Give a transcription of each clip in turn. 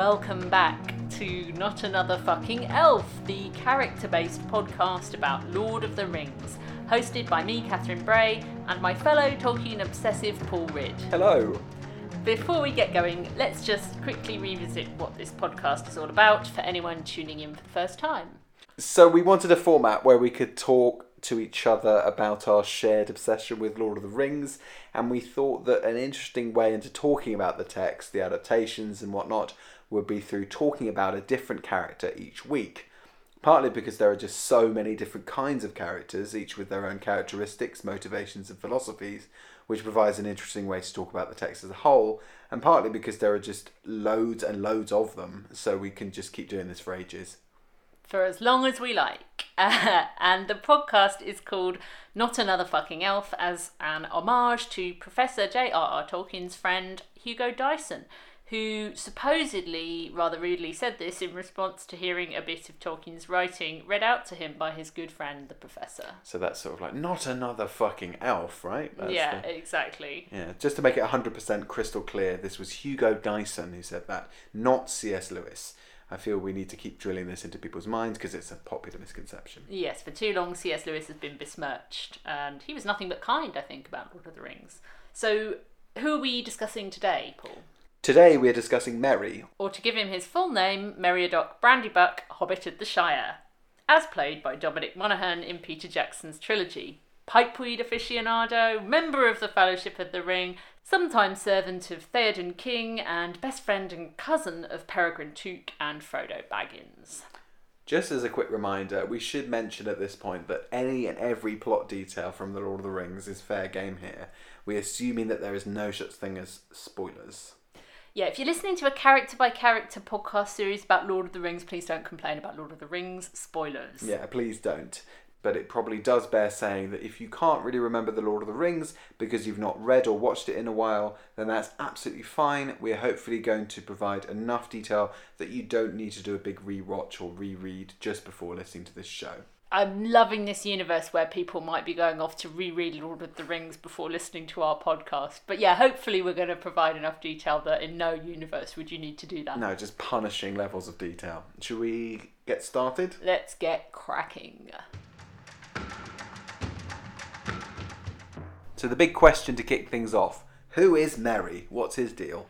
welcome back to Not Another Fucking Elf, the character based podcast about Lord of the Rings, hosted by me, Catherine Bray, and my fellow Tolkien obsessive Paul Ridd. Hello. Before we get going, let's just quickly revisit what this podcast is all about for anyone tuning in for the first time. So, we wanted a format where we could talk to each other about our shared obsession with Lord of the Rings, and we thought that an interesting way into talking about the text, the adaptations, and whatnot would be through talking about a different character each week. Partly because there are just so many different kinds of characters, each with their own characteristics, motivations, and philosophies, which provides an interesting way to talk about the text as a whole, and partly because there are just loads and loads of them, so we can just keep doing this for ages. For as long as we like. and the podcast is called Not Another Fucking Elf as an homage to Professor J.R.R. Tolkien's friend Hugo Dyson, who supposedly rather rudely said this in response to hearing a bit of Tolkien's writing read out to him by his good friend the Professor. So that's sort of like, not another fucking elf, right? That's yeah, the- exactly. Yeah, just to make it 100% crystal clear, this was Hugo Dyson who said that, not C.S. Lewis. I feel we need to keep drilling this into people's minds because it's a popular misconception. Yes, for too long C.S. Lewis has been besmirched, and he was nothing but kind, I think, about Lord of the Rings. So, who are we discussing today, Paul? Today we are discussing Merry. Or to give him his full name, Meriadoc Brandybuck, Hobbit of the Shire, as played by Dominic Monaghan in Peter Jackson's trilogy. Pipeweed aficionado, member of the Fellowship of the Ring, sometime servant of Theoden King, and best friend and cousin of Peregrine Took and Frodo Baggins. Just as a quick reminder, we should mention at this point that any and every plot detail from The Lord of the Rings is fair game here. We're assuming that there is no such thing as spoilers. Yeah, if you're listening to a character by character podcast series about Lord of the Rings, please don't complain about Lord of the Rings spoilers. Yeah, please don't. But it probably does bear saying that if you can't really remember The Lord of the Rings because you've not read or watched it in a while, then that's absolutely fine. We're hopefully going to provide enough detail that you don't need to do a big rewatch or reread just before listening to this show. I'm loving this universe where people might be going off to reread Lord of the Rings before listening to our podcast. But yeah, hopefully we're going to provide enough detail that in no universe would you need to do that. No, just punishing levels of detail. Should we get started? Let's get cracking. So, the big question to kick things off who is Merry? What's his deal?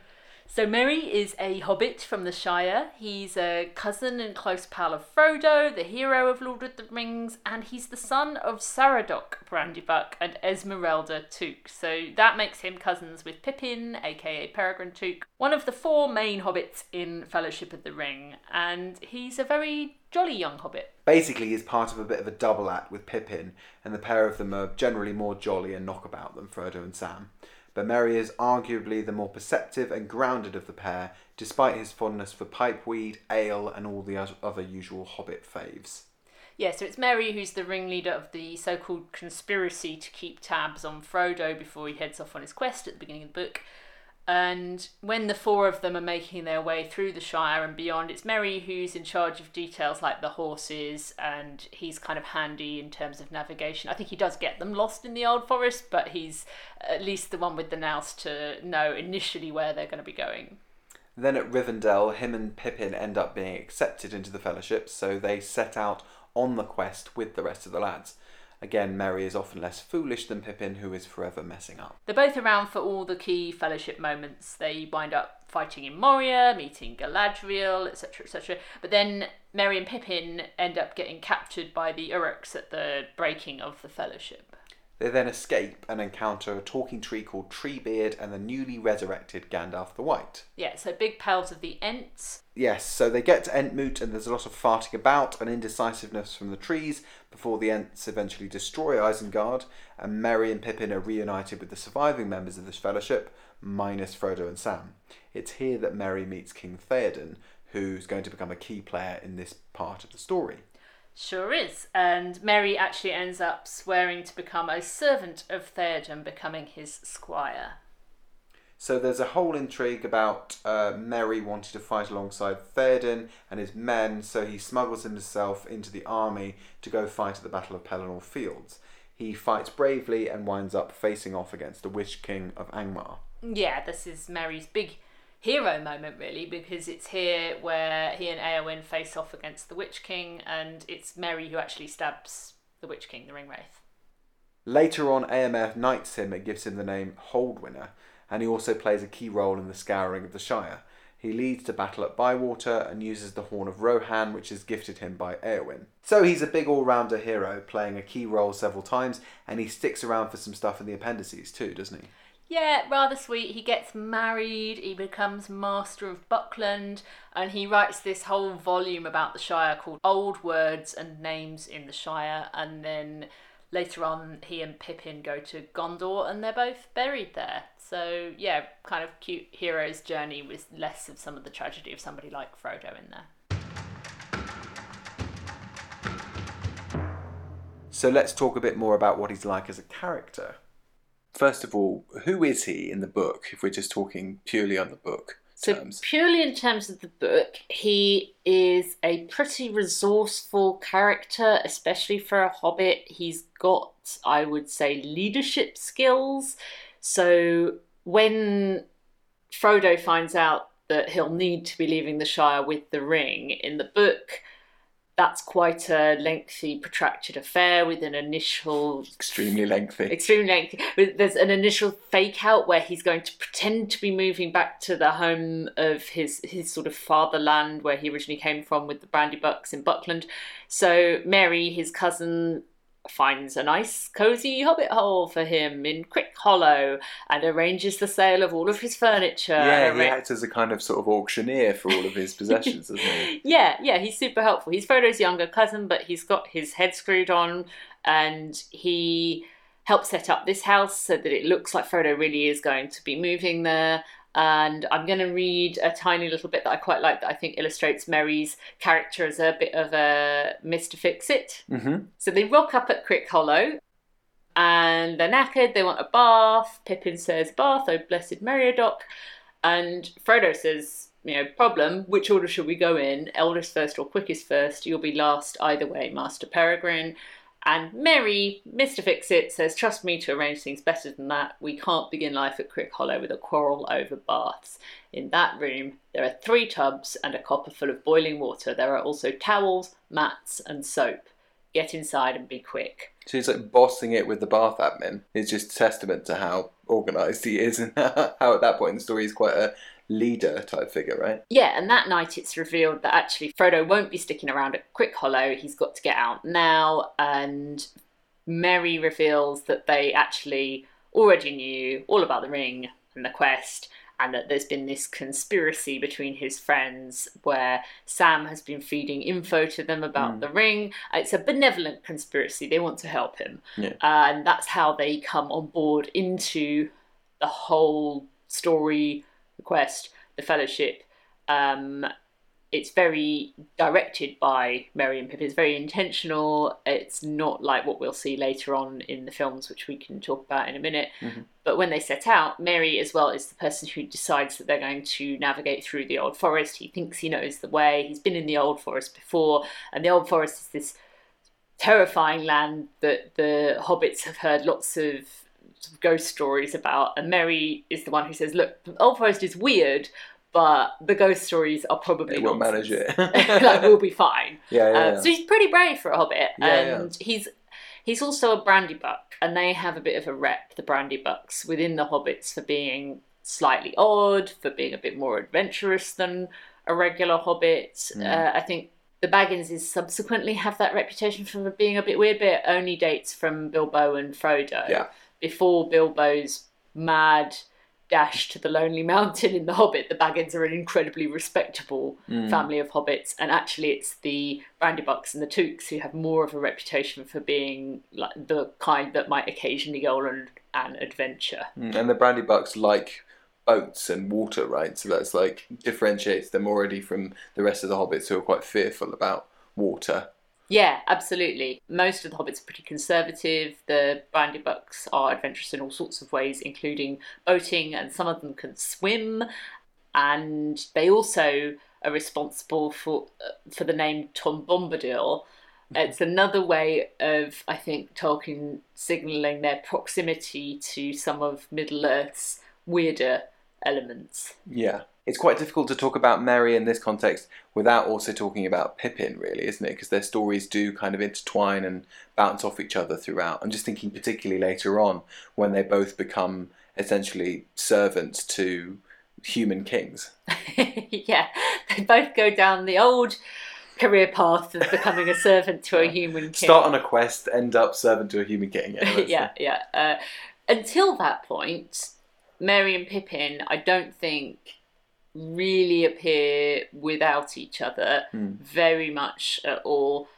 So Merry is a hobbit from the Shire. He's a cousin and close pal of Frodo, the hero of Lord of the Rings, and he's the son of Saradoc Brandybuck and Esmeralda Took. So that makes him cousins with Pippin, aka Peregrine Took, one of the four main hobbits in Fellowship of the Ring, and he's a very jolly young hobbit. Basically, he's part of a bit of a double act with Pippin, and the pair of them are generally more jolly and knockabout than Frodo and Sam. But Merry is arguably the more perceptive and grounded of the pair, despite his fondness for pipeweed, ale, and all the other usual hobbit faves. Yeah, so it's Merry who's the ringleader of the so called conspiracy to keep tabs on Frodo before he heads off on his quest at the beginning of the book. And when the four of them are making their way through the Shire and beyond, it's Merry who's in charge of details like the horses, and he's kind of handy in terms of navigation. I think he does get them lost in the Old Forest, but he's at least the one with the nous to know initially where they're going to be going. Then at Rivendell, him and Pippin end up being accepted into the Fellowship, so they set out on the quest with the rest of the lads. Again, Merry is often less foolish than Pippin, who is forever messing up. They're both around for all the key fellowship moments. They wind up fighting in Moria, meeting Galadriel, etc., etc. But then Merry and Pippin end up getting captured by the Uruks at the breaking of the fellowship. They then escape and encounter a talking tree called Treebeard and the newly resurrected Gandalf the White. Yeah, so big pals of the Ents. Yes, so they get to Entmoot and there's a lot of farting about and indecisiveness from the trees before the Ents eventually destroy Isengard and Merry and Pippin are reunited with the surviving members of this fellowship, minus Frodo and Sam. It's here that Merry meets King Theoden, who's going to become a key player in this part of the story. Sure is. And Merry actually ends up swearing to become a servant of Theoden, becoming his squire. So there's a whole intrigue about uh, Merry wanting to fight alongside Theoden and his men, so he smuggles himself into the army to go fight at the Battle of Pelennor Fields. He fights bravely and winds up facing off against the Witch King of Angmar. Yeah, this is Merry's big hero moment really because it's here where he and Eowyn face off against the Witch King and it's Merry who actually stabs the Witch King, the Ring Wraith. Later on, Eomer knights him and gives him the name Holdwine, and he also plays a key role in the scouring of the Shire. He leads to battle at Bywater and uses the Horn of Rohan, which is gifted him by Eowyn. So he's a big all-rounder hero, playing a key role several times, and he sticks around for some stuff in the appendices too, doesn't he? Yeah, rather sweet. He gets married, he becomes Master of Buckland, and he writes this whole volume about the Shire called Old Words and Names in the Shire, and then later on he and Pippin go to Gondor and they're both buried there. So yeah, kind of cute hero's journey with less of some of the tragedy of somebody like Frodo in there. So let's talk a bit more about what he's like as a character. First of all, who is he in the book, if we're just talking purely on the book? So, terms? purely in terms of the book, he is a pretty resourceful character, especially for a hobbit. He's got, I would say, leadership skills. So, when Frodo finds out that he'll need to be leaving the Shire with the ring in the book, that's quite a lengthy, protracted affair with an initial Extremely lengthy. extremely lengthy. There's an initial fake out where he's going to pretend to be moving back to the home of his his sort of fatherland where he originally came from with the Brandybucks in Buckland. So Merry, his cousin, finds a nice cozy hobbit hole for him in Crickhollow and arranges the sale of all of his furniture. yeah, he acts as a kind of sort of auctioneer for all of his possessions, doesn't he? yeah, yeah, he's super helpful. He's Frodo's younger cousin, but he's got his head screwed on and he helps set up this house so that it looks like Frodo really is going to be moving there. And I'm going to read a tiny little bit that I quite like that I think illustrates Merry's character as a bit of a Mr. Fix It. Mm-hmm. So they rock up at Crickhollow and they're knackered, they want a bath. Pippin says, Bath, oh blessed Meriadoc. And Frodo says, you know, problem, which order should we go in? Eldest first or quickest first? You'll be last either way, Master Peregrine. And Merry, Mr. Fixit, says, Trust me to arrange things better than that. We can't begin life at Crickhollow with a quarrel over baths. In that room, there are three tubs and a copper full of boiling water. There are also towels, mats, and soap. Get inside and be quick. So he's like bossing it with the bath admin. It's just testament to how organised he is and how at that point in the story he's quite a leader type figure, right? Yeah, and that night it's revealed that actually Frodo won't be sticking around at Crickhollow. He's got to get out now, and Merry reveals that they actually already knew all about the ring and the quest, and that there's been this conspiracy between his friends where Sam has been feeding info to them about the ring. It's a benevolent conspiracy, they want to help him. Yeah. Uh, and that's how they come on board into the whole story, the quest, the fellowship. Um, it's very directed by Merry and Pip. It's very intentional. It's not like what we'll see later on in the films, which we can talk about in a minute. But when they set out, Merry as well is the person who decides that they're going to navigate through the Old Forest. He thinks he knows the way. He's been in the Old Forest before, and the Old Forest is this terrifying land that the hobbits have heard lots of sort of ghost stories about. And Merry is the one who says, "Look, Old Forest is weird." But the ghost stories are probably will manage it. like we'll be fine. Yeah, yeah, Um, yeah. So he's pretty brave for a hobbit, Yeah, and he's he's also a Brandybuck, and they have a bit of a rep, the Brandybucks, within the hobbits for being slightly odd, for being a bit more adventurous than a regular hobbit. Hmm. Uh, I think the Bagginses subsequently have that reputation for being a bit weird, but it only dates from Bilbo and Frodo. Yeah. Before Bilbo's mad dash to the Lonely Mountain in The Hobbit, the Baggins are an incredibly respectable family of hobbits, and actually it's the Brandybucks and the Tooks who have more of a reputation for being like the kind that might occasionally go on an adventure. Mm, and the Brandybucks like boats and water, right? So that's like differentiates them already from the rest of the hobbits who are quite fearful about water. Yeah, absolutely. Most of the hobbits are pretty conservative. The Brandybucks are adventurous in all sorts of ways, including boating, and some of them can swim. And they also are responsible for uh, for the name Tom Bombadil. It's another way of, I think, Tolkien signalling their proximity to some of Middle Earth's weirder elements. Yeah. It's quite difficult to talk about Merry in this context without also talking about Pippin, really, isn't it? Because their stories do kind of intertwine and bounce off each other throughout. I'm just thinking particularly later on when they both become essentially servants to human kings. yeah, they both go down the old career path of becoming a servant to a human king. Start on a quest, end up servant to a human king. Yeah, yeah, yeah. Uh, until that point, Merry and Pippin, I don't think really appear without each other Hmm. very much at all.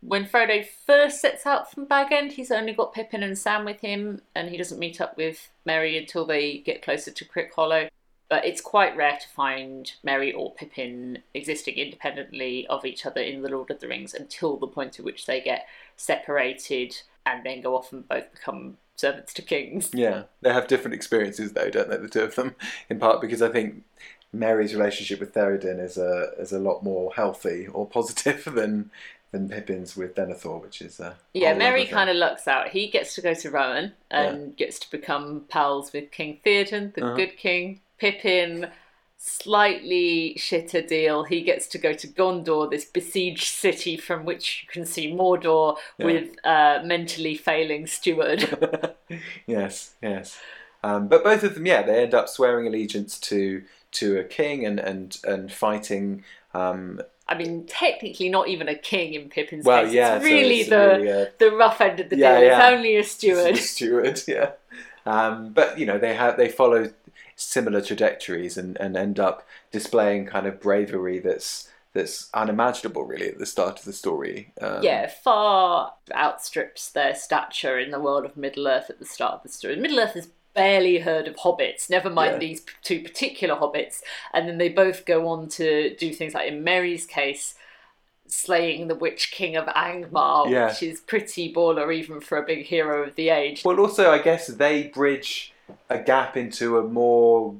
When Frodo first sets out from Bag End, he's only got Pippin and Sam with him, and he doesn't meet up with Merry until they get closer to Crickhollow. But it's quite rare to find Merry or Pippin existing independently of each other in The Lord of the Rings until the point at which they get separated and then go off and both become servants to kings. Yeah, they have different experiences though, don't they? The two of them, in part because I think Merry's relationship with Theoden is a is a lot more healthy or positive than than Pippin's with Denethor, which is uh, Yeah, Merry kind of lucks out. He gets to go to Rohan and gets to become pals with King Theoden, the Uh-huh. good king. Pippin, slightly shitter deal. He gets to go to Gondor, this besieged city from which you can see Mordor Yeah. with a mentally failing steward. yes, yes. Um, but both of them, yeah, they end up swearing allegiance to to a king and and and fighting. Um, I mean, technically not even a king in Pippin's well, case. yeah, it's so really it's the really a- the rough end of the Yeah, deal. yeah. It's only a steward. steward, yeah. Um, but you know they have they follow similar trajectories and, and end up displaying kind of bravery that's that's unimaginable really at the start of the story. Um, yeah, far outstrips their stature in the world of Middle Earth at the start of the story. Middle Earth has barely heard of hobbits, never mind Yeah. these p- two particular hobbits, and then they both go on to do things like, in Merry's case, slaying the Witch King of Angmar, Yeah. which is pretty baller even for a big hero of the age. Well, also I guess they bridge a gap into a more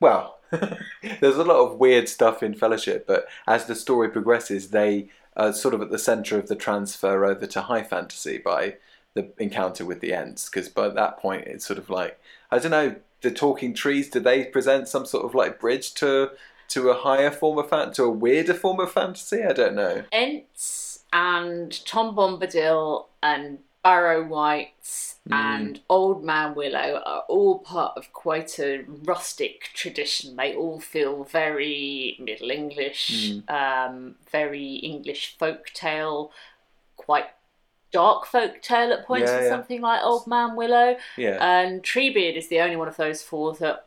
well. there's a lot of weird stuff in Fellowship, but as the story progresses, they are sort of at the centre of the transfer over to high fantasy by the encounter with the Ents. Because by that point, it's sort of like I don't know. The talking trees. Do they present some sort of like bridge to to a higher form of fan to a weirder form of fantasy? I don't know. Ents and Tom Bombadil and Barrow-wights Mm. and Old Man Willow are all part of quite a rustic tradition. They all feel very Middle English, Mm. um, very English folk tale, quite dark folk tale at points Yeah, with yeah. something like Old Man Willow. Yeah. And Treebeard is the only one of those four that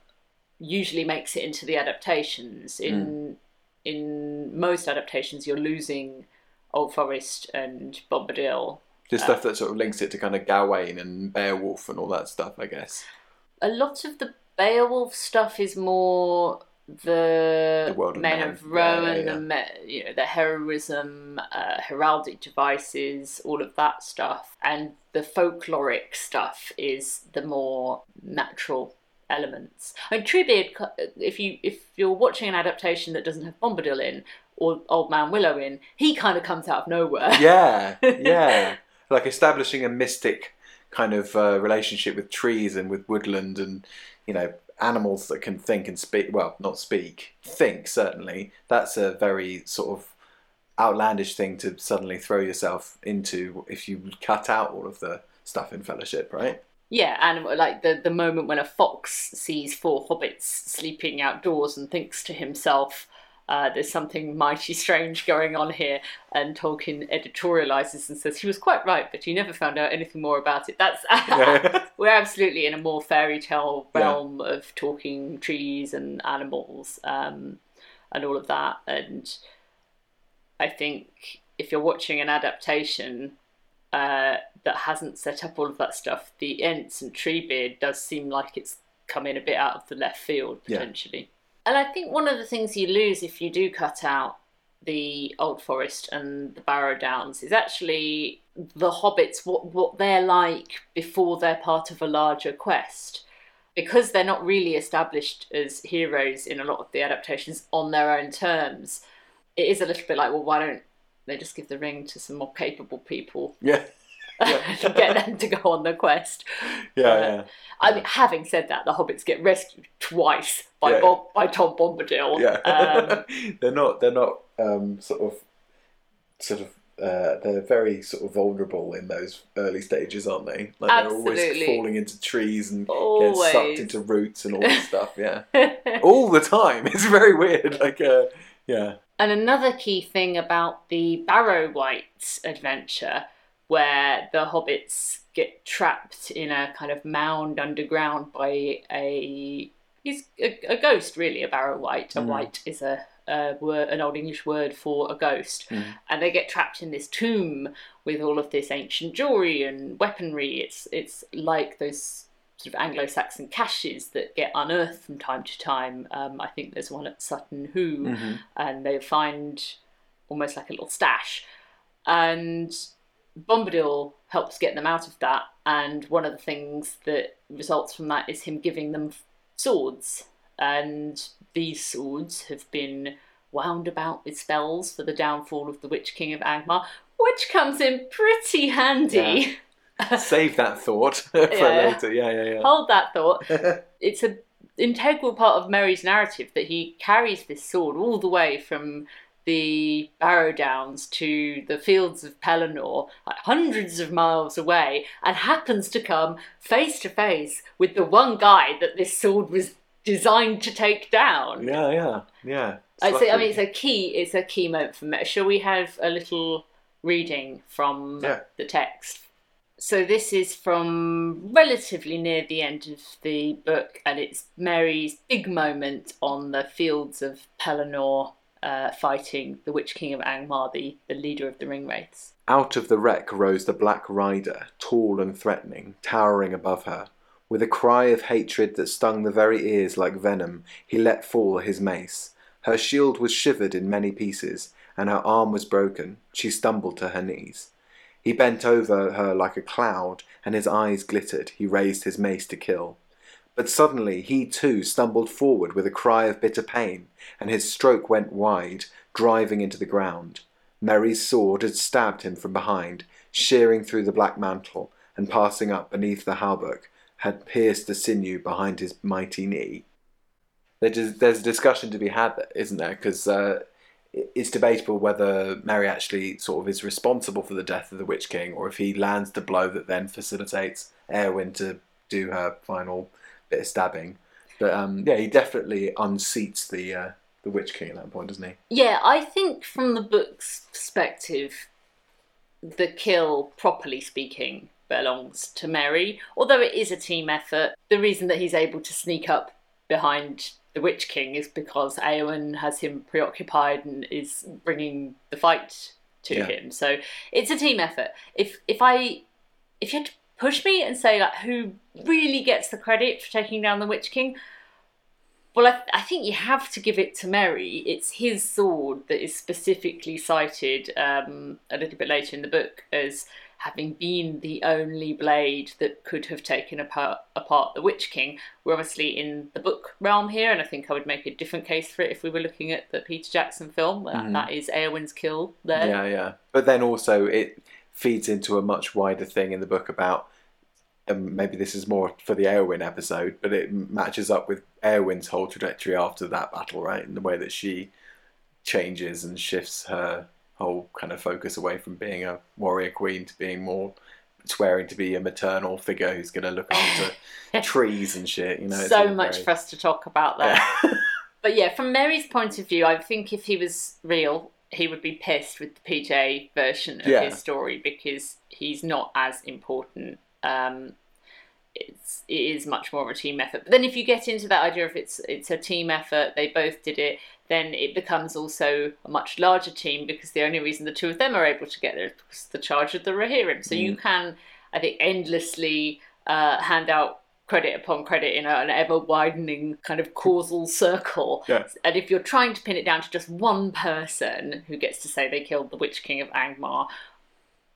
usually makes it into the adaptations. In hmm. in most adaptations, you're losing Old Forest and Bombadil. Just uh, stuff that sort of links it to kind of Gawain and Beowulf and all that stuff, I guess. A lot of the Beowulf stuff is more the, The world of men of Rohan, Yeah, yeah, the you know the heroism, uh, heraldic devices, all of that stuff, and the folkloric stuff is the more natural elements. I mean, if you if you're watching an adaptation that doesn't have Bombadil in or Old Man Willow in, he kind of comes out of nowhere. Yeah, yeah. like establishing a mystic kind of uh, relationship with trees and with woodland and, you know, animals that can think and speak. Well, not speak, think, certainly. That's a very sort of outlandish thing to suddenly throw yourself into if you cut out all of the stuff in Fellowship, right? Yeah, and like the the moment when a fox sees four hobbits sleeping outdoors and thinks to himself, uh, "There's something mighty strange going on here," and Tolkien editorializes and says he was quite right, but he never found out anything more about it. That's we're absolutely in a more fairy tale Yeah. realm of talking trees and animals um, and all of that. And I think if you're watching an adaptation uh, that hasn't set up all of that stuff, the Ents and Treebeard does seem like it's come in a bit out of the left field Yeah. And I think one of the things you lose if you do cut out the Old Forest and the Barrow Downs is actually the hobbits, what what they're like before they're part of a larger quest. Because they're not really established as heroes in a lot of the adaptations on their own terms, it is a little bit like, well, why don't they just give the ring to some more capable people? Yeah. And get them to go on the quest. Yeah, Uh, yeah. I mean, having said that, the hobbits get rescued twice by Yeah. Bob, by Tom Bombadil. Yeah, Um, they're not. They're not um, sort of, sort of. Uh, they're very sort of vulnerable in those early stages, aren't they? Like they're always falling into trees and getting sucked into roots and all this stuff. Yeah, all the time. It's very weird. Like, uh, yeah, And another key thing about the Barrow-wight adventure, where the hobbits get trapped in a kind of mound underground by a he's a, a ghost, really, a Barrow-wight. A Mhm. wight is a, a word, an old English word for a ghost, Mhm. and they get trapped in this tomb with all of this ancient jewelry and weaponry. It's it's like those sort of Anglo-Saxon caches that get unearthed from time to time. Um, I think there's one at Sutton Hoo Mhm. and they find almost like a little stash. And Bombadil helps get them out of that. And one of the things that results from that is him giving them swords. And these swords have been wound about with spells for the downfall of the Witch King of Angmar, which comes in pretty handy. save that thought for Yeah. later. Yeah, yeah, yeah. Hold that thought. it's a integral part of Merry's narrative that he carries this sword all the way from the Barrow Downs to the fields of Pelennor, like hundreds of miles away, and happens to come face to face with the one guy that this sword was designed to take down. yeah, yeah, yeah. Uh, I'd say, I mean, it's a key. It's a key moment for me. Shall we have a little reading from Yeah. the text? So this is from relatively near the end of the book, and it's Merry's big moment on the fields of Pelennor, uh, fighting the Witch King of Angmar, the, the leader of the Ringwraiths. Out of the wreck rose the Black Rider, tall and threatening, towering above her. With a cry of hatred that stung the very ears like venom, he let fall his mace. Her shield was shivered in many pieces, and her arm was broken. She stumbled to her knees. He bent over her like a cloud, and his eyes glittered. He raised his mace to kill. But suddenly he too stumbled forward with a cry of bitter pain, and his stroke went wide, driving into the ground. Merry's sword had stabbed him from behind, shearing through the black mantle, and passing up beneath the hauberk, had pierced the sinew behind his mighty knee. There's a discussion to be had, isn't there? Because uh, it's debatable whether Merry actually sort of is responsible for the death of the Witch King, or if he lands the blow that then facilitates Eowyn to do her final bit of stabbing. But um, yeah, he definitely unseats the uh, the Witch King at that point, doesn't he? Yeah, I think from the book's perspective, the kill, properly speaking, belongs to Merry. Although it is a team effort, the reason that he's able to sneak up behind the Witch King is because Eowyn has him preoccupied and is bringing the fight to Yeah. him. So it's a team effort. If if I if you had to push me and say like who really gets the credit for taking down the Witch King, well, I, I think you have to give it to Merry. It's his sword that is specifically cited um, a little bit later in the book as having been the only blade that could have taken apart, apart the Witch King. We're obviously in the book realm here, and I think I would make a different case for it if we were looking at the Peter Jackson film. That- Mhm. that is Eowyn's kill there. Yeah, yeah. But then also it feeds into a much wider thing in the book about um, maybe this is more for the Eowyn episode, but it matches up with Eowyn's whole trajectory after that battle, right? In the way that she changes and shifts her whole kind of focus away from being a warrior queen to being more swearing to be a maternal figure who's going to look after trees and shit. You know, so much very- for us to talk about that. Yeah. But yeah, from Merry's point of view, I think if he was real, he would be pissed with the PJ version of Yeah. his story because he's not as important. Um, it's it is much more of a team effort. But then if you get into that idea of it's it's a team effort, they both did it, then it becomes also a much larger team because the only reason the two of them are able to get there is because the charge of the Rohirrim. So you can, I think, endlessly uh, hand out credit upon credit in a, an ever widening kind of causal circle. Yeah. And if you're trying to pin it down to just one person who gets to say they killed the Witch King of Angmar,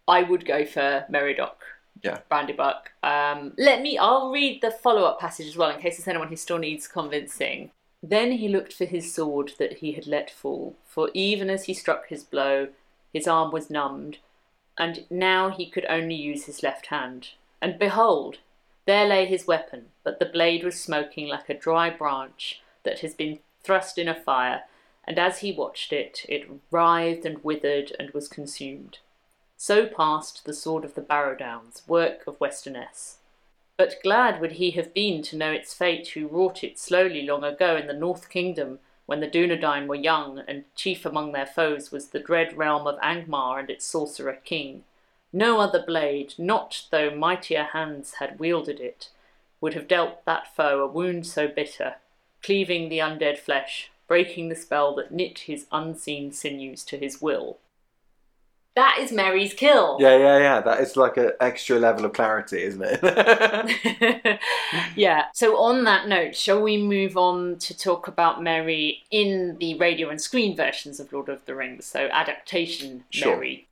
I would go for Meriadoc. Yeah. Brandybuck. Um, let me, I'll read the follow up passage as well in case there's anyone who still needs convincing. Then he looked for his sword that he had let fall, for even as he struck his blow, his arm was numbed, and now he could only use his left hand. And behold, there lay his weapon, but the blade was smoking like a dry branch that has been thrust in a fire, and as he watched it, it writhed and withered and was consumed. So passed the sword of the Barrow-Downs, work of Westernesse. But glad would he have been to know its fate who wrought it slowly long ago in the North Kingdom, when the Dunedain were young, and chief among their foes was the dread realm of Angmar and its sorcerer king. No other blade, not though mightier hands had wielded it, would have dealt that foe a wound so bitter, cleaving the undead flesh, breaking the spell that knit his unseen sinews to his will. That is Merry's kill. Yeah, yeah, yeah. That is like an extra level of clarity, isn't it? yeah. So on that note, shall we move on to talk about Merry in the radio and screen versions of Lord of the Rings? So adaptation Sure. Merry.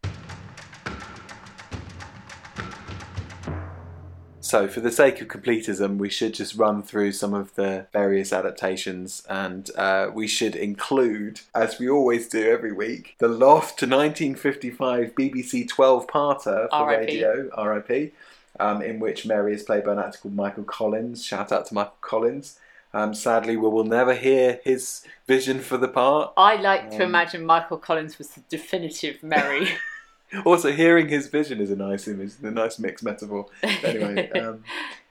So, for the sake of completism, we should just run through some of the various adaptations, and uh, we should include, as we always do every week, the Loft to 1955 BBC 12-parter for RIP. radio, RIP, um, in which Merry is played by an actor called Michael Collins. Shout out to Michael Collins. Um, sadly, we will never hear his vision for the part. I like to Um, imagine Michael Collins was the definitive Merry. Also, hearing his vision is a nice image, a nice mixed metaphor. Anyway, um,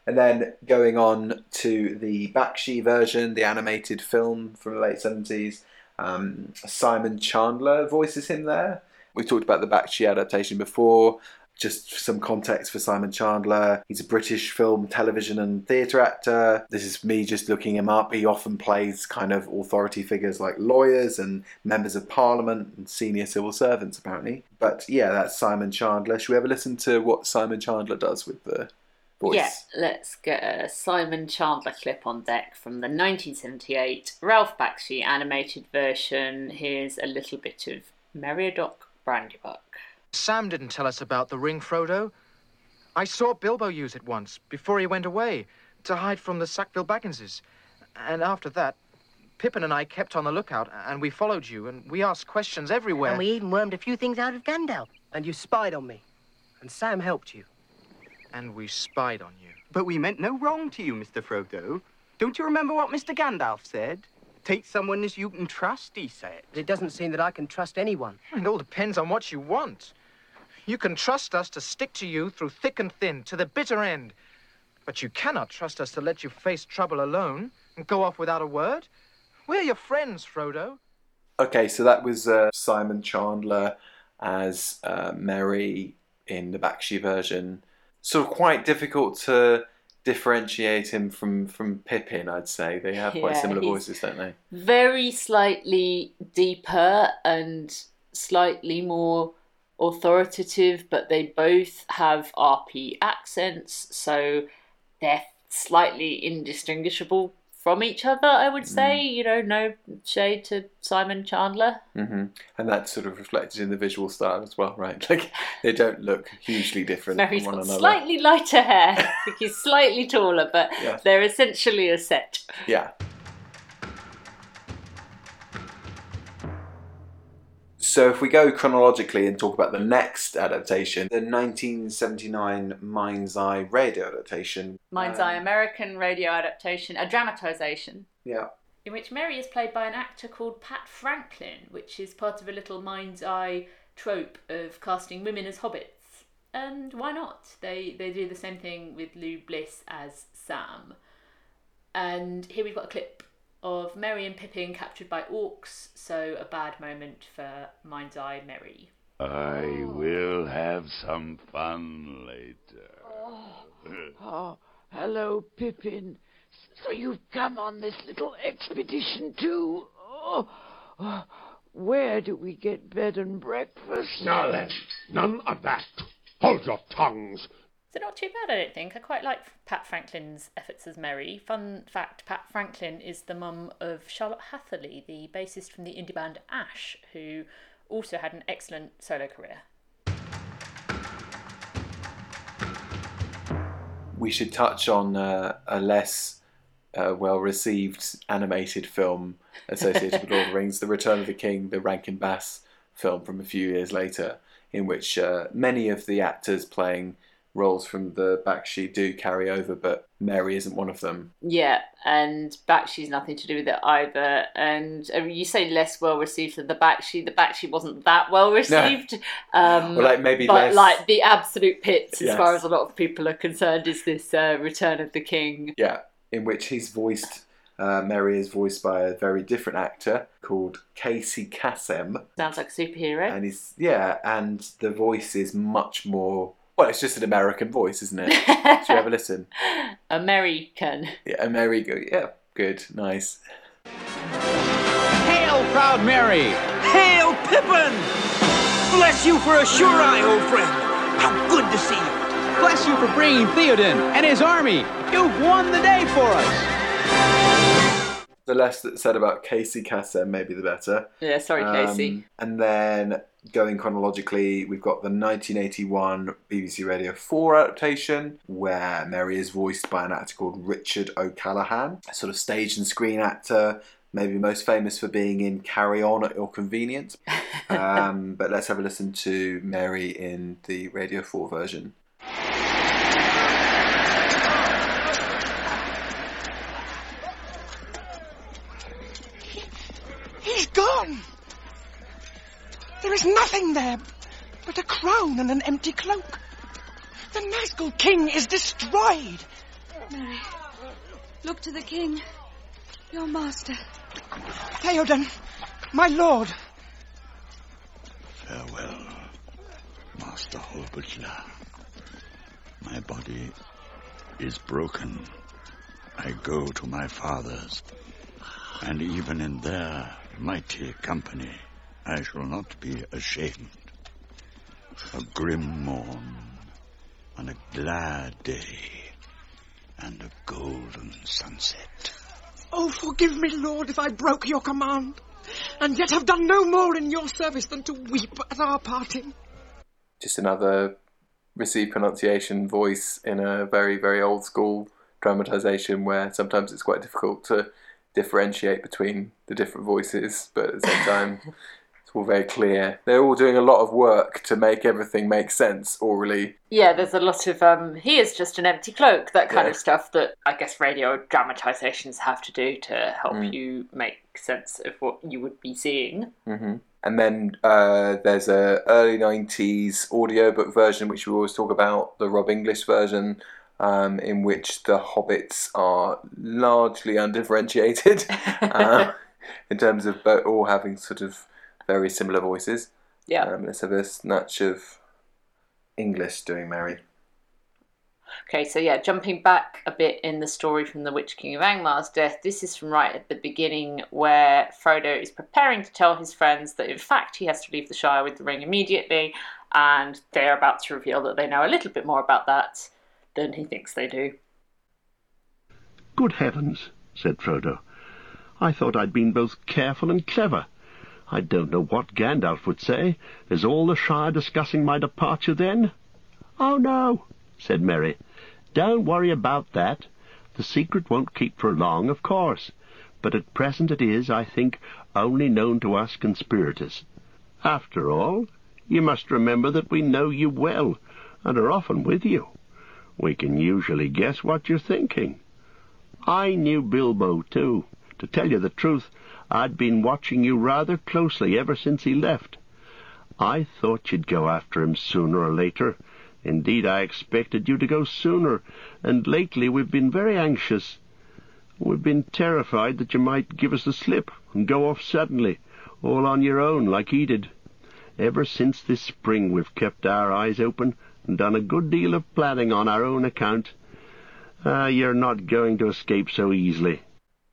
and then going on to the Bakshi version, the animated film from the late seventies. Um, Simon Chandler voices him there. We talked about the Bakshi adaptation before. Just some context for Simon Chandler. He's a British film, television, and theatre actor. This is me just looking him up. He often plays kind of authority figures like lawyers and members of parliament and senior civil servants, apparently. But yeah, that's Simon Chandler. Should we ever listen to what Simon Chandler does with the voice? Yeah, let's get a Simon Chandler clip on deck from the 1978 Ralph Bakshi animated version. Here's a little bit of Meriadoc Brandybuck. Sam didn't tell us about the ring, Frodo. I saw Bilbo use it once, before he went away, to hide from the Sackville Bagginses. And after that, Pippin and I kept on the lookout, and we followed you, and we asked questions everywhere. And we even wormed a few things out of Gandalf. And you spied on me. And Sam helped you. and we spied on you. But we meant no wrong to you, Mr. Frodo. Don't you remember what Mr. Gandalf said? Take someone as you can trust, he said. But it doesn't seem that I can trust anyone. It all depends on what you want. You can trust us to stick to you through thick and thin, to the bitter end. But you cannot trust us to let you face trouble alone and go off without a word. We're your friends, Frodo. Okay, so that was uh, Simon Chandler as uh, Merry in the Bakshi version. Sort of quite difficult to differentiate him from from Pippin. I'd say they have quite Yeah, similar voices, don't they? Very slightly deeper and slightly more authoritative, but they both have RP accents, so they're slightly indistinguishable from each other, I would say. You know, no shade to Simon Chandler. hmm And that's sort of reflected in the visual style as well, right? Like they don't look hugely different Merry's from one got another. slightly lighter hair. He's slightly taller, but Yeah. they're essentially a set. Yeah. So if we go chronologically and talk about the next adaptation, the 1979 Mind's Eye radio adaptation. Mind's Um, Eye American radio adaptation, a dramatisation, Yeah. in which Merry is played by an actor called Pat Franklin, which is part of a little Mind's Eye trope of casting women as hobbits. And why not? They they do the same thing with Lou Bliss as Sam. And here we've got a clip of Merry and Pippin captured by orcs, so a bad moment for Mind's Eye Merry. I oh. will have some fun later. Oh. oh, hello, Pippin. So you've come on this little expedition too? Oh, oh, where do we get bed and breakfast? Now then, none of that. Hold your tongues. So not too bad, I don't think. I quite like Pat Franklin's efforts as Merry. Fun fact: Pat Franklin is the mum of Charlotte Hatherley, the bassist from the indie band Ash, who also had an excellent solo career. We should touch on uh, a less uh, well received animated film associated with Lord of the Rings, The Return of the King, the Rankin Bass film from a few years later, in which uh, many of the actors playing roles from the Bakshi do carry over, but Merry isn't one of them. Yeah, and Bakshi's nothing to do with it either. And uh, you say less well received than the Bakshi. The Bakshi wasn't that well received. Um, Well, like, maybe but less- like the absolute pits, as far as a lot of people are concerned, is this uh, Return of the King. Yeah, in which he's voiced. Uh, Merry is voiced by a very different actor called Casey Kasem, Sounds like a superhero. and he's yeah, and the voice is much more. Well, it's just an American voice, isn't it? Should we have a listen? American. Yeah, American. Yeah, good, nice. Hail, proud Mary! Hail, Pippin! Bless you for a sure eye, old friend. How good to see you. Bless you for bringing Theoden and his army. You've won the day for us. The less that's said about Casey Kasem, maybe the better. Yeah, sorry, Casey. Um, and then going chronologically, we've got the 1981 BBC Radio 4 adaptation where Merry is voiced by an actor called Richard O'Callaghan, a sort of stage and screen actor, maybe most famous for being in Carry On at Your Convenience. Um, but let's have a listen to Merry in the Radio 4 version. He's gone. There is nothing there but a crown and an empty cloak. The Nazgul King is destroyed. Merry, look to the king, your master. Theoden, my lord. Farewell, Master Holbytla. My body is broken. I go to my father's, and even in their mighty company, I shall not be ashamed. A grim morn, on a glad day, and a golden sunset. Oh, forgive me, Lord, if I broke your command, and yet have done no more in your service than to weep at our parting. Just another received pronunciation voice in a very, very old school dramatization where sometimes it's quite difficult to differentiate between the different voices, but at the same time, it's all very clear. They're all doing a lot of work to make everything make sense orally. Yeah, there's a lot of um he is just an empty cloak, that kind Yeah. of stuff that I guess radio dramatizations have to do to help Mm. you make sense of what you would be seeing. hmm And then uh, there's a early '90s audiobook version, which we always talk about, the Rob Inglis version, um, in which the hobbits are largely undifferentiated uh, in terms of all having sort of very similar voices. Yeah. Um, let's have a snatch of Inglis doing Merry. Okay, so yeah, jumping back a bit in the story from the Witch King of Angmar's death, this is from right at the beginning where Frodo is preparing to tell his friends that in fact he has to leave the Shire with the ring immediately, and they're about to reveal that they know a little bit more about that than he thinks they do. Good heavens, said Frodo. I thought I'd been both careful and clever. I don't know what Gandalf would say. Is all the Shire discussing my departure then? Oh, no, said Merry. Don't worry about that. The secret won't keep for long, of course. But at present it is, I think, only known to us conspirators. After all, you must remember that we know you well, and are often with you. We can usually guess what you're thinking. I knew Bilbo, too. To tell you the truth, I'd been watching you rather closely ever since he left. I thought you'd go after him sooner or later. Indeed, I expected you to go sooner, and lately we've been very anxious. We've been terrified that you might give us the slip and go off suddenly, all on your own like he did. Ever since this spring we've kept our eyes open and done a good deal of planning on our own account. Ah, you're not going to escape so easily.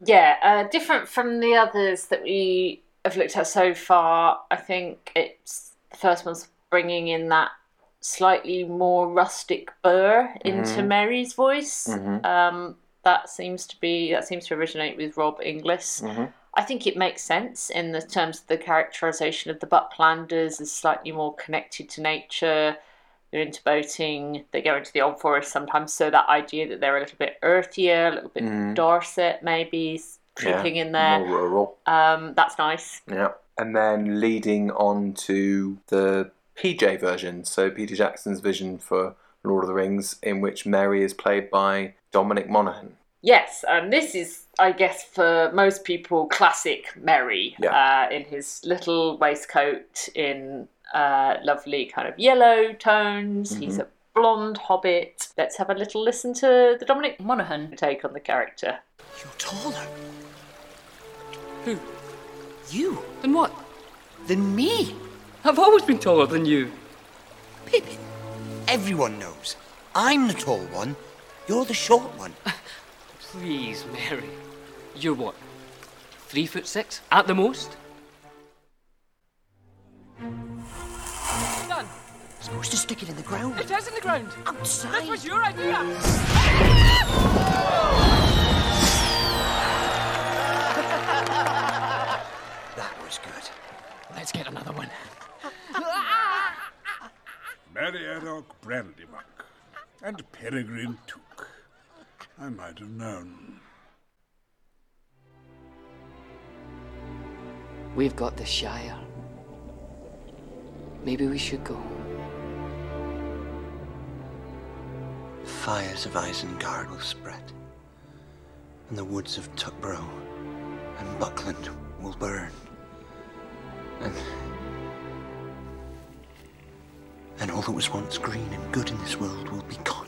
Yeah, uh, different from the others that we have looked at so far. I think it's the first one's bringing in that slightly more rustic burr into Mhm. Merry's voice. Mhm. Um, that seems to be that seems to originate with Rob Inglis. Mhm. I think it makes sense in the terms of the characterization of the Bucklanders as slightly more connected to nature. They're into boating. They go into the old forest sometimes, so that idea that they're a little bit earthier, a little bit Mhm. Dorset maybe creeping Yeah, in there. More rural. Um, that's nice. Yeah. And then leading on to the PJ version, so Peter Jackson's vision for Lord of the Rings, in which Merry is played by Dominic Monaghan. Yes, and this is, I guess, for most people, classic Merry uh, in his little waistcoat in uh, lovely kind of yellow tones. He's Mhm. a blonde hobbit. Let's have a little listen to the Dominic Monaghan take on the character. You're taller. Who? You. Than what? Than me. I've always been taller than you. Pippin. Everyone knows. I'm the tall one. You're the short one. Please, Merry. You're what? Three foot six at the most? Done. Supposed to stick it in the ground. It is in the ground. Outside. That was your idea. That was good. Let's get another one. Meriadoc Brandybuck and Peregrine Took. I might have known. We've got the Shire. Maybe we should go. Fires of Isengard will spread, and the woods of Tuckborough and Buckland will burn. And. And all that was once green and good in this world will be gone.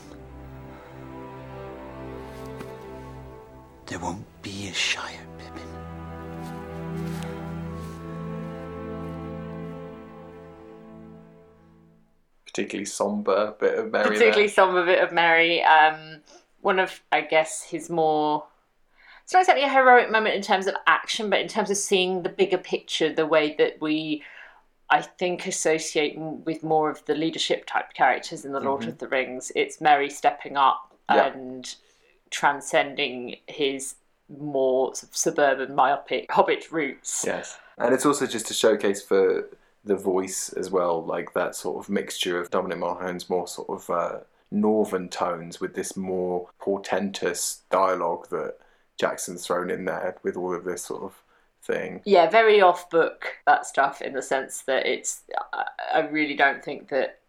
There won't be a Shire, Particularly somber bit of Merry. particularly there. somber bit of Merry. Um, one of, I guess, his more. It's not exactly a heroic moment in terms of action, but in terms of seeing the bigger picture, the way that we, I think, associate with more of the leadership type characters in The Lord Mhm. of the Rings. It's Merry stepping up Yeah. and transcending his more sort of suburban, myopic hobbit roots. Yes. And it's also just a showcase for the voice as well, like that sort of mixture of Dominic Monaghan's more sort of uh, northern tones with this more portentous dialogue that Jackson's thrown in there with all of this sort of thing. yeah, very off book that stuff in the sense that it's. I, I really don't think that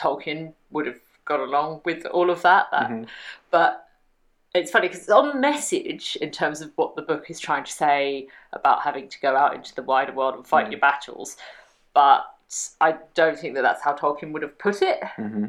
Tolkien would have got along with all of that. that Mhm. But it's funny because it's on message in terms of what the book is trying to say about having to go out into the wider world and fight Mm. your battles. But I don't think that that's how Tolkien would have put it. hmm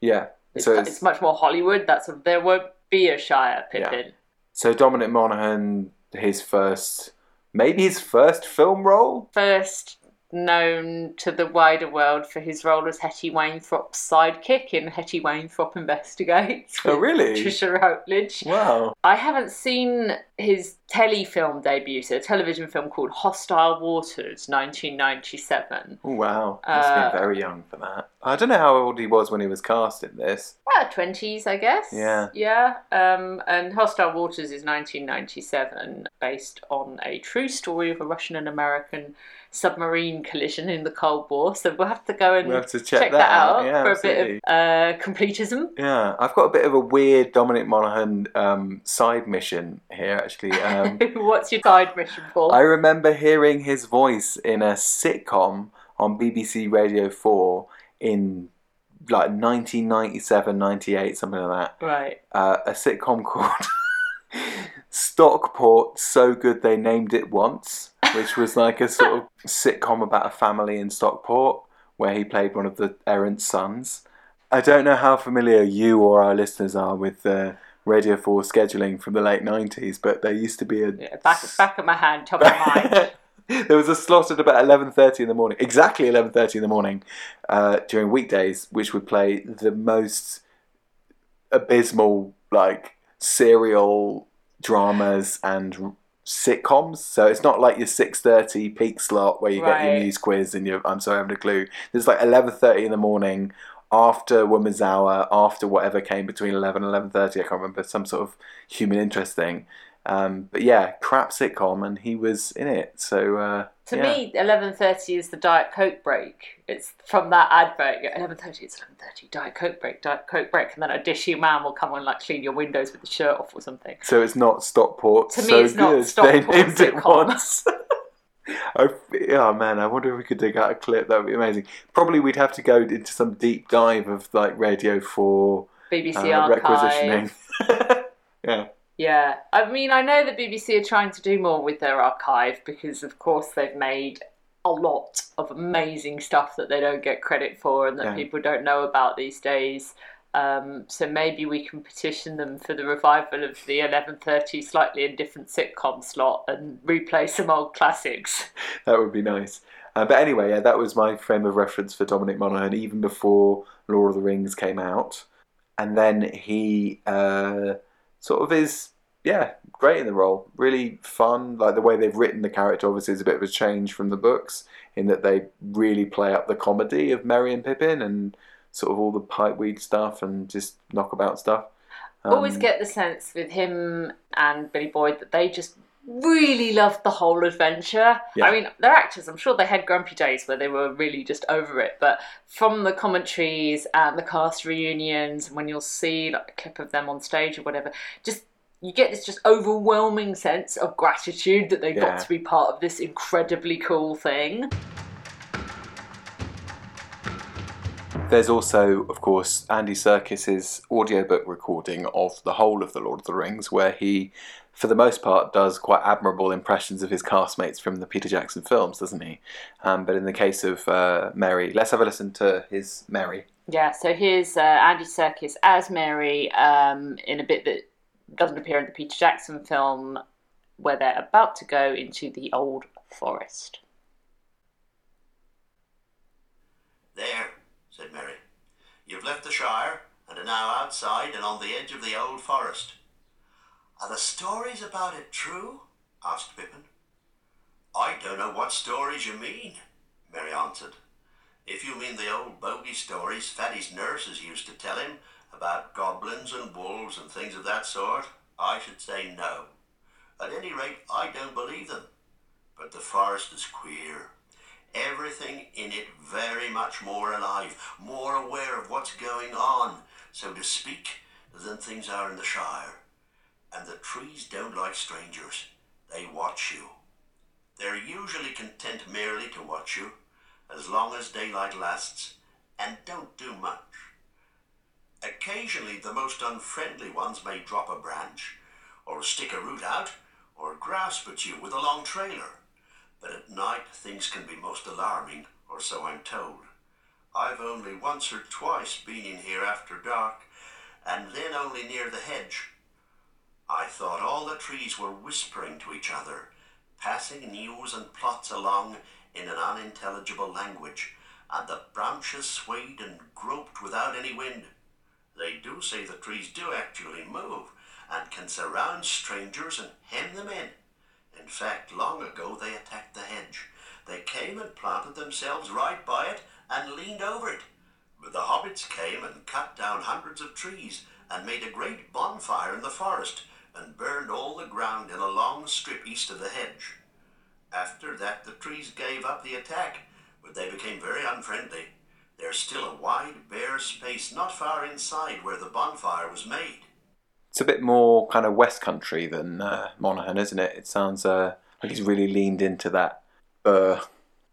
Yeah. It's, so it's, much more Hollywood. That's of there won't be a Shire Pippin. So Dominic Monaghan, his first, maybe his first film role. first known to the wider world for his role as Hetty Wainthropp's sidekick in Hetty Wainthropp Investigates. Oh, really? Trisha Routledge. Wow. I haven't seen his telefilm debut, so a television film called Hostile Waters, 1997. Oh wow, must Uh, have been very young for that. I don't know how old he was when he was cast in this. Well, 20s, I guess. Yeah. Yeah. Um, and Hostile Waters is 1997, based on a true story of a Russian and American submarine collision in the Cold War. So we'll have to go and We'll have to check that out. Yeah, for a bit of uh, completism. Yeah, I've got a bit of a weird Dominic Monaghan um, side mission here, actually. Um, What's your side mission, Paul? I remember hearing his voice in a sitcom on BBC Radio 4 in like 1997, 98, something like that. Right. Uh, a sitcom called Stockport So Good They Named It Once, which was like a sort of sitcom about a family in Stockport where he played one of the errant sons. I don't know how familiar you or our listeners are with uh, Radio 4 scheduling from the late 90s, but there used to be a Back, back of my hand, top of mind. there was a slot at about 11.30 in the morning exactly 11.30 in the morning uh, during weekdays which would play the most abysmal like serial dramas and sitcoms. So it's not like your 6.30 peak slot where you get your news quiz and your i'm sorry i haven't a clue there's like 11.30 in the morning after woman's hour after whatever came between 11 and 11.30 i can't remember some sort of human interest thing um, but yeah crap sitcom and he was in it so uh, To yeah. me, eleven thirty is the Diet Coke break. It's from that advert. Eleven thirty, it's eleven thirty. Diet Coke break, Diet Coke break, and then a dishy man will come and like clean your windows with the shirt off or something. So it's not Stockport. To me, so it's not good. Stockport they named it once. I, oh man, I wonder if we could dig out a clip. That would be amazing. Probably we'd have to go into some deep dive of like Radio Four BBC uh, archive. requisitioning. yeah. Yeah, I mean, I know the BBC are trying to do more with their archive because, of course, they've made a lot of amazing stuff that they don't get credit for and that Yeah. people don't know about these days. Um, so maybe we can petition them for the revival of the 11:30 slightly indifferent sitcom slot and replay some old classics. That would be nice. Uh, but anyway, yeah, that was my frame of reference for Dominic Monaghan even before Lord of the Rings came out. And then he uh, sort of is, yeah, great in the role. Really fun. Like the way they've written the character, obviously, is a bit of a change from the books in that they really play up the comedy of Merry and Pippin and sort of all the pipeweed stuff and just knockabout stuff. Always Um, get the sense with him and Billy Boyd that they just really loved the whole adventure. Yeah. I mean, they're actors. I'm sure they had grumpy days where they were really just over it. But from the commentaries and the cast reunions, and when you'll see like a clip of them on stage or whatever, just you get this just overwhelming sense of gratitude that they Yeah. got to be part of this incredibly cool thing. There's also, of course, Andy Serkis's audiobook recording of the whole of The Lord of the Rings, where he, for the most part, does quite admirable impressions of his castmates from the Peter Jackson films, doesn't he? Um, but in the case of uh, Merry, let's have a listen to his Merry. Yeah, so here's uh, Andy Serkis as Merry um, in a bit that doesn't appear in the Peter Jackson film, where they're about to go into the old forest. There, said Merry. You've left the Shire and are now outside and on the edge of the old forest. Are the stories about it true? asked Pippin. I don't know what stories you mean, Merry answered. If you mean the old bogey stories Fatty's nurses used to tell him about goblins and wolves and things of that sort, I should say no. At any rate, I don't believe them. But the forest is queer. Everything in it very much more alive, more aware of what's going on, so to speak, than things are in the Shire. And the trees don't like strangers. They watch you. They're usually content merely to watch you, as long as daylight lasts, and don't do much. Occasionally, the most unfriendly ones may drop a branch, or stick a root out, or grasp at you with a long trailer. But at night, things can be most alarming, or so I'm told. I've only once or twice been in here after dark, and then only near the hedge. I thought all the trees were whispering to each other, passing news and plots along in an unintelligible language, and the branches swayed and groped without any wind. They do say the trees do actually move, and can surround strangers and hem them in. In fact, long ago they attacked the hedge. They came and planted themselves right by it and leaned over it. But the hobbits came and cut down hundreds of trees and made a great bonfire in the forest and burned all the ground in a long strip east of the hedge. After that, the trees gave up the attack, but they became very unfriendly. There's still a wide, bare space not far inside where the bonfire was made. It's a bit more kind of West Country than uh, Monaghan, isn't it? It sounds uh, like he's really leaned into that. Uh,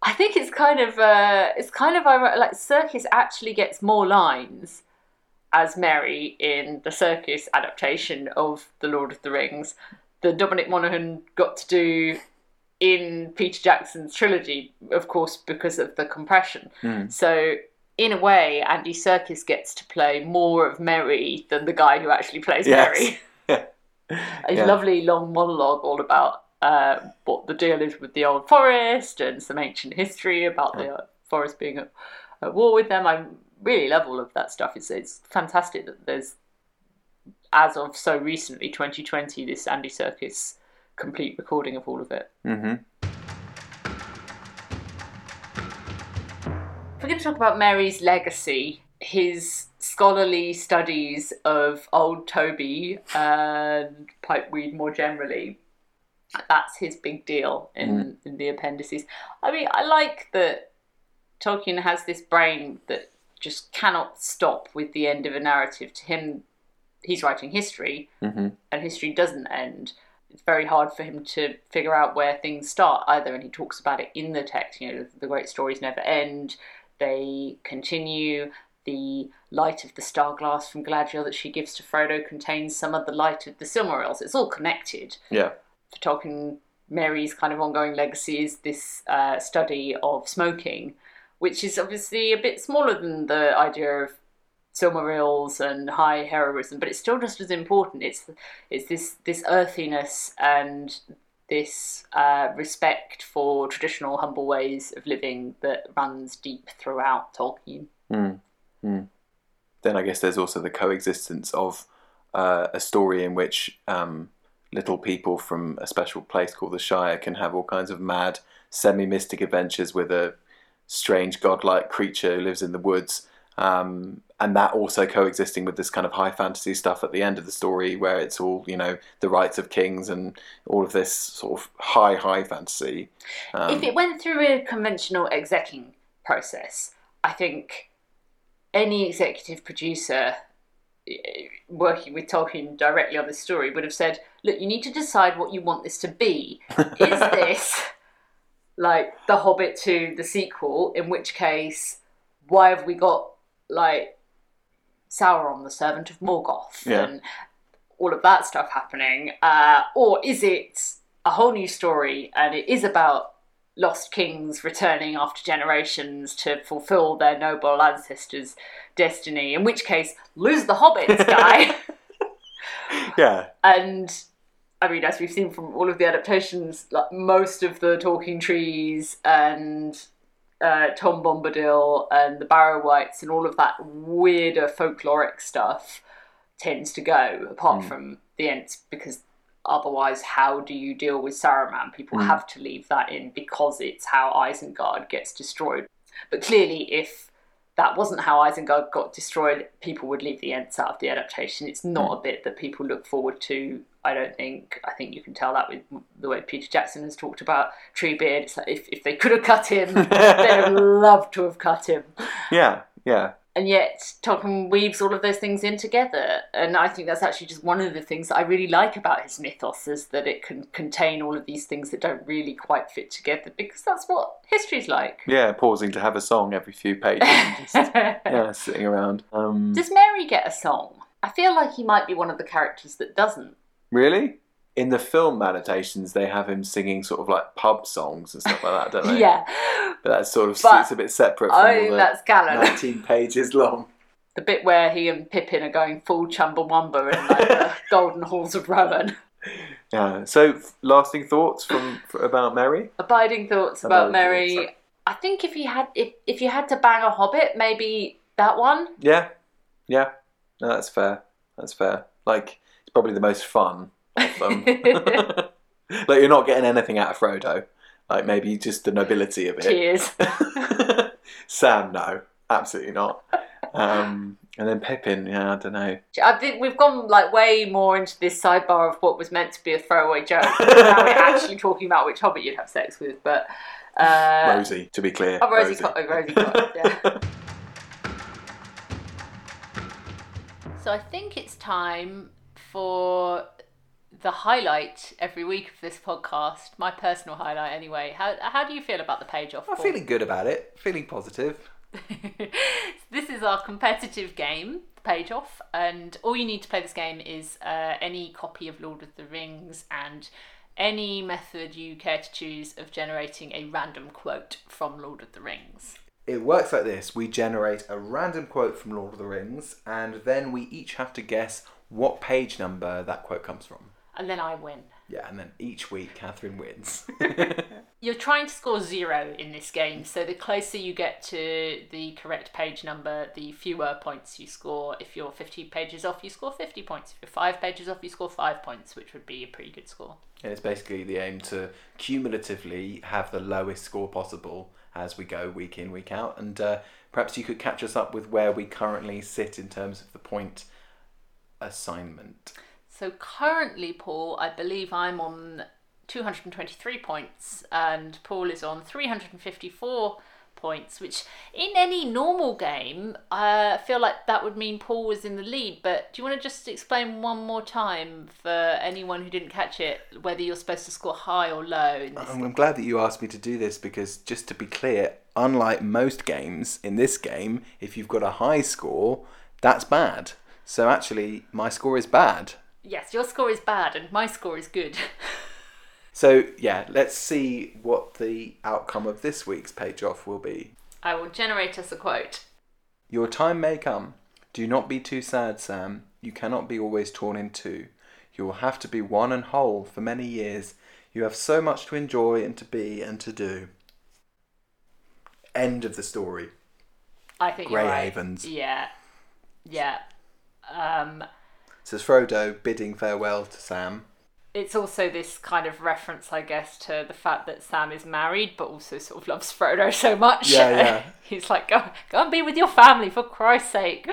I think it's kind of uh, it's kind of ironic. Like Serkis actually gets more lines as Merry in the Serkis adaptation of The Lord of the Rings than Dominic Monaghan got to do in Peter Jackson's trilogy, of course, because of the compression. Hmm. So in a way, Andy Serkis gets to play more of Merry than the guy who actually plays Yes. Merry. A Yeah. lovely long monologue all about uh, what the deal is with the old forest and some ancient history about the uh, forest being at, at war with them. I really love all of that stuff. It's it's fantastic that there's, as of so recently, 2020, this Andy Serkis complete recording of all of it. hmm If we're going to talk about Merry's legacy, his scholarly studies of old Toby and pipeweed more generally, that's his big deal in, in the appendices. I mean, I like that Tolkien has this brain that just cannot stop with the end of a narrative. To him, he's writing history, hmm and history doesn't end. it's very hard for him to figure out where things start either. And he talks about it in the text. You know, the great stories never end; they continue. The light of the star glass from Galadriel that she gives to Frodo contains some of the light of the Silmarils. It's all connected. Yeah. For Tolkien, Merry's kind of ongoing legacy is this uh, study of smoking, which is obviously a bit smaller than the idea of Silmarils and high heroism, but it's still just as important. It's it's this this earthiness and this uh, respect for traditional humble ways of living that runs deep throughout Tolkien. Mm. Mm. Then I guess there's also the coexistence of uh, a story in which um, little people from a special place called the Shire can have all kinds of mad, semi mystic adventures with a strange godlike creature who lives in the woods. Um, and that also coexisting with this kind of high fantasy stuff at the end of the story, where it's all you know the rights of kings and all of this sort of high high fantasy. Um, if it went through a conventional executing process, I think any executive producer eh, working with Tolkien directly on this story would have said, "Look, you need to decide what you want this to be. Is this like The Hobbit to the sequel? In which case, why have we got like Sauron, the servant of Morgoth, Yeah. and all of that stuff happening? Uh, or is it a whole new story and it is about lost kings returning after generations to fulfill their noble ancestors' destiny? In which case, lose the hobbits, guy. yeah, and I mean, as we've seen from all of the adaptations, like most of the Talking Trees and uh, Tom Bombadil and the Barrow-wights and all of that weirder folkloric stuff tends to go, apart Mm. from the Ents, because otherwise, how do you deal with Saruman? People Mm. have to leave that in because it's how Isengard gets destroyed. But clearly, if that wasn't how Isengard got destroyed, people would leave the Ents out of the adaptation. It's not a bit that people look forward to. I don't think. I think you can tell that with the way Peter Jackson has talked about Treebeard. It's like if, if they could have cut him, they'd have loved to have cut him. yeah, yeah. And yet, Tolkien weaves all of those things in together. And I think that's actually just one of the things that I really like about his mythos is that it can contain all of these things that don't really quite fit together because that's what history's like. Yeah, pausing to have a song every few pages. and just, yeah, sitting around. Um, Does Merry get a song? I feel like he might be one of the characters that doesn't. Really? In the film adaptations, they have him singing sort of like pub songs and stuff like that, don't they? Yeah. But that's sort of But it's a bit separate from I all think the that's Gallon. 19 pages long. The bit where he and Pippin are going full Chumbawamba in like the Golden Halls of Rohan. Yeah. So, f- lasting thoughts from f- about Merry? Abiding thoughts about Abiding Merry. thoughts. I think if you had if, if you had to bang a Hobbit, maybe that one. Yeah, yeah. No, that's fair. That's fair. Like probably the most fun of them. like you're not getting anything out of Frodo. Like maybe just the nobility of it. Cheers. Sam, no, absolutely not. Um, and then Pippin, yeah, I don't know. I think we've gone like way more into this sidebar of what was meant to be a throwaway joke. now we're actually talking about which Hobbit you'd have sex with, but uh, Rosie, to be clear. Oh, Rosie, Co- oh, Rosie Cotton, yeah. So I think it's time for the highlight every week of this podcast. My personal highlight, anyway. How how do you feel about the page off? I'm feeling good about it. Feeling positive. this is our competitive game, the Page Off, and all you need to play this game is uh, any copy of Lord of the Rings and any method you care to choose of generating a random quote from Lord of the Rings. It works like this we generate a random quote from Lord of the Rings, and then we each have to guess what page number that quote comes from. And then I win. Yeah, and then each week Catherine wins. You're trying to score zero in this game, so the closer you get to the correct page number, the fewer points you score. If you're 50 pages off, you score 50 points. If you're five pages off, you score five points, which would be a pretty good score. and it's basically the aim to cumulatively have the lowest score possible as we go week in, week out. And uh, perhaps you could catch us up with where we currently sit in terms of the point assignment. So currently, Paul, I believe I'm on 223 points, and Paul is on 354 points, which in any normal game, I feel like that would mean Paul was in the lead. But do you want to just explain one more time for anyone who didn't catch it whether you're supposed to score high or low? In this? I'm I'm glad that you asked me to do this because, just to be clear, unlike most games, in this game, if you've got a high score, that's bad. So actually, my score is bad. Yes, your score is bad and my score is good. So yeah, let's see what the outcome of this week's page off will be. I will generate us a quote. Your time may come. Do not be too sad, Sam. You cannot be always torn in two. You will have to be one and whole for many years. You have so much to enjoy and to be and to do. End of the story. I think Grey right. Havens. Yeah, yeah. Um, Says Frodo bidding farewell to Sam. it's also this kind of reference, I guess, to the fact that Sam is married, but also sort of loves Frodo so much. Yeah, yeah. He's like, go, go and be with your family for Christ's sake.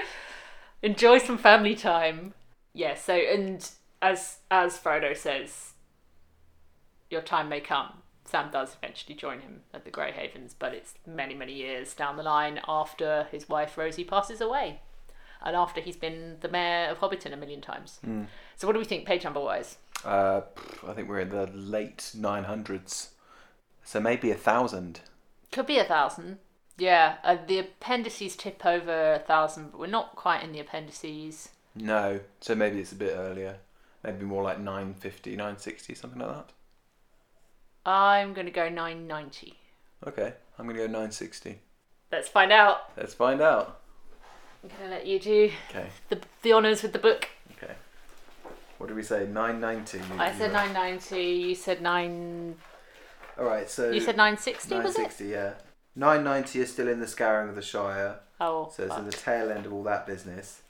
Enjoy some family time. Yeah. So, and as as Frodo says, your time may come. Sam does eventually join him at the Grey Havens, but it's many, many years down the line after his wife Rosie passes away, and after he's been the mayor of Hobbiton a million times. Mm. So, what do we think, page number wise? Uh, I think we're in the late 900s. So maybe a thousand. Could be a thousand. Yeah, uh, the appendices tip over a thousand, but we're not quite in the appendices. No, so maybe it's a bit earlier. Maybe more like 950, 960, something like that. I'm going to go 990. Okay, I'm going to go 960. Let's find out. Let's find out. I'm going to let you do Okay, the, the honours with the book. okay. What did we say? 990. you- I said were- 990, you said 9. Alright, so. You said 960, was it? 960, yeah. 990 is still in the scouring of the Shire. Oh, So it's in the tail end of all that business.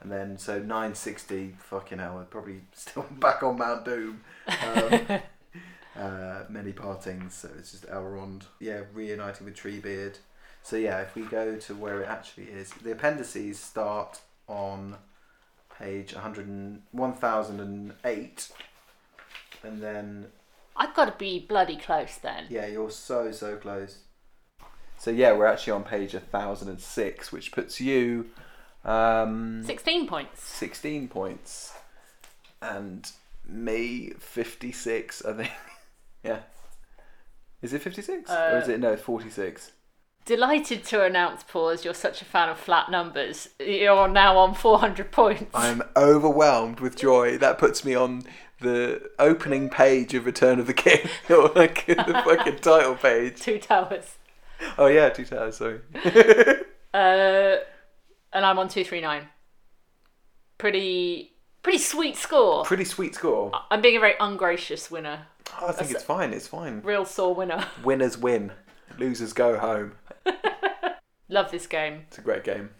And then, so 960, fucking hell, we're probably still back on Mount Doom. Um, uh, many partings, so it's just Elrond. Yeah, reuniting with Treebeard. So yeah, if we go to where it actually is, the appendices start on page 100 and, 1008. And then I've got to be bloody close then. yeah, you're so so close. So yeah, we're actually on page 1006, which puts you um 16 points. 16 points and me 56, I think. yeah. Is it 56 or is Uh, it no 46? Delighted to announce, Paul, as you're such a fan of flat numbers, you're now on 400 points. I'm overwhelmed with joy. That puts me on the opening page of Return of the King, or like the fucking title page. Two towers. Oh yeah, two towers. Sorry. Uh, and I'm on 239. Pretty, pretty sweet score. Pretty sweet score. I'm being a very ungracious winner. Oh, I think it's fine. It's fine. Real sore winner. Winners win, losers go home. Love this game. It's a great game.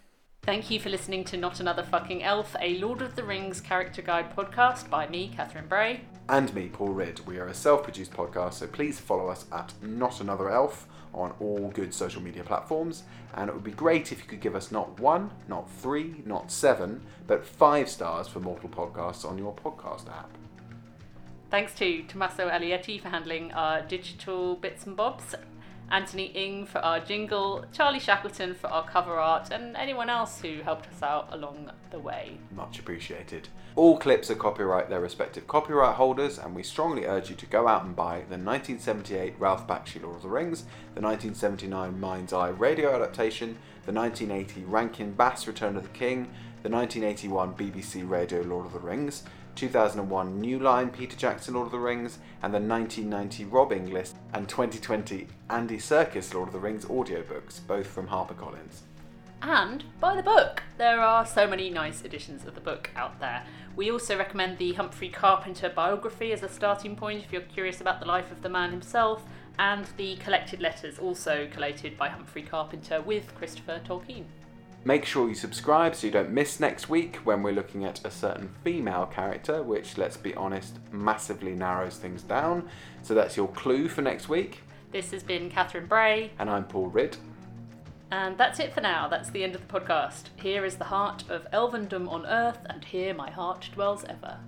Thank you for listening to Not Another Fucking Elf, a Lord of the Rings character guide podcast by me, Catherine Bray. And me, Paul Ridd. We are a self produced podcast, so please follow us at Not Another Elf on all good social media platforms. And it would be great if you could give us not one, not three, not seven, but five stars for Mortal Podcasts on your podcast app. Thanks to Tommaso Alietti for handling our digital bits and bobs, Anthony Ing for our jingle, Charlie Shackleton for our cover art, and anyone else who helped us out along the way. Much appreciated. All clips are copyright their respective copyright holders, and we strongly urge you to go out and buy the 1978 Ralph Bakshi Lord of the Rings, the 1979 Mind's Eye radio adaptation, the 1980 Rankin Bass Return of the King, the 1981 BBC Radio Lord of the Rings, 2001 New Line Peter Jackson Lord of the Rings, and the 1990 Rob Inglis and 2020 Andy Serkis Lord of the Rings audiobooks, both from HarperCollins. And buy the book. There are so many nice editions of the book out there. We also recommend the Humphrey Carpenter biography as a starting point if you're curious about the life of the man himself, and the collected letters, also collated by Humphrey Carpenter with Christopher Tolkien. Make sure you subscribe so you don't miss next week when we're looking at a certain female character, which, let's be honest, massively narrows things down. So that's your clue for next week. This has been Catherine Bray, And I'm Paul Ridd. and that's it for now. That's the end of the podcast. Here is the heart of elvendom on earth, and here my heart dwells ever.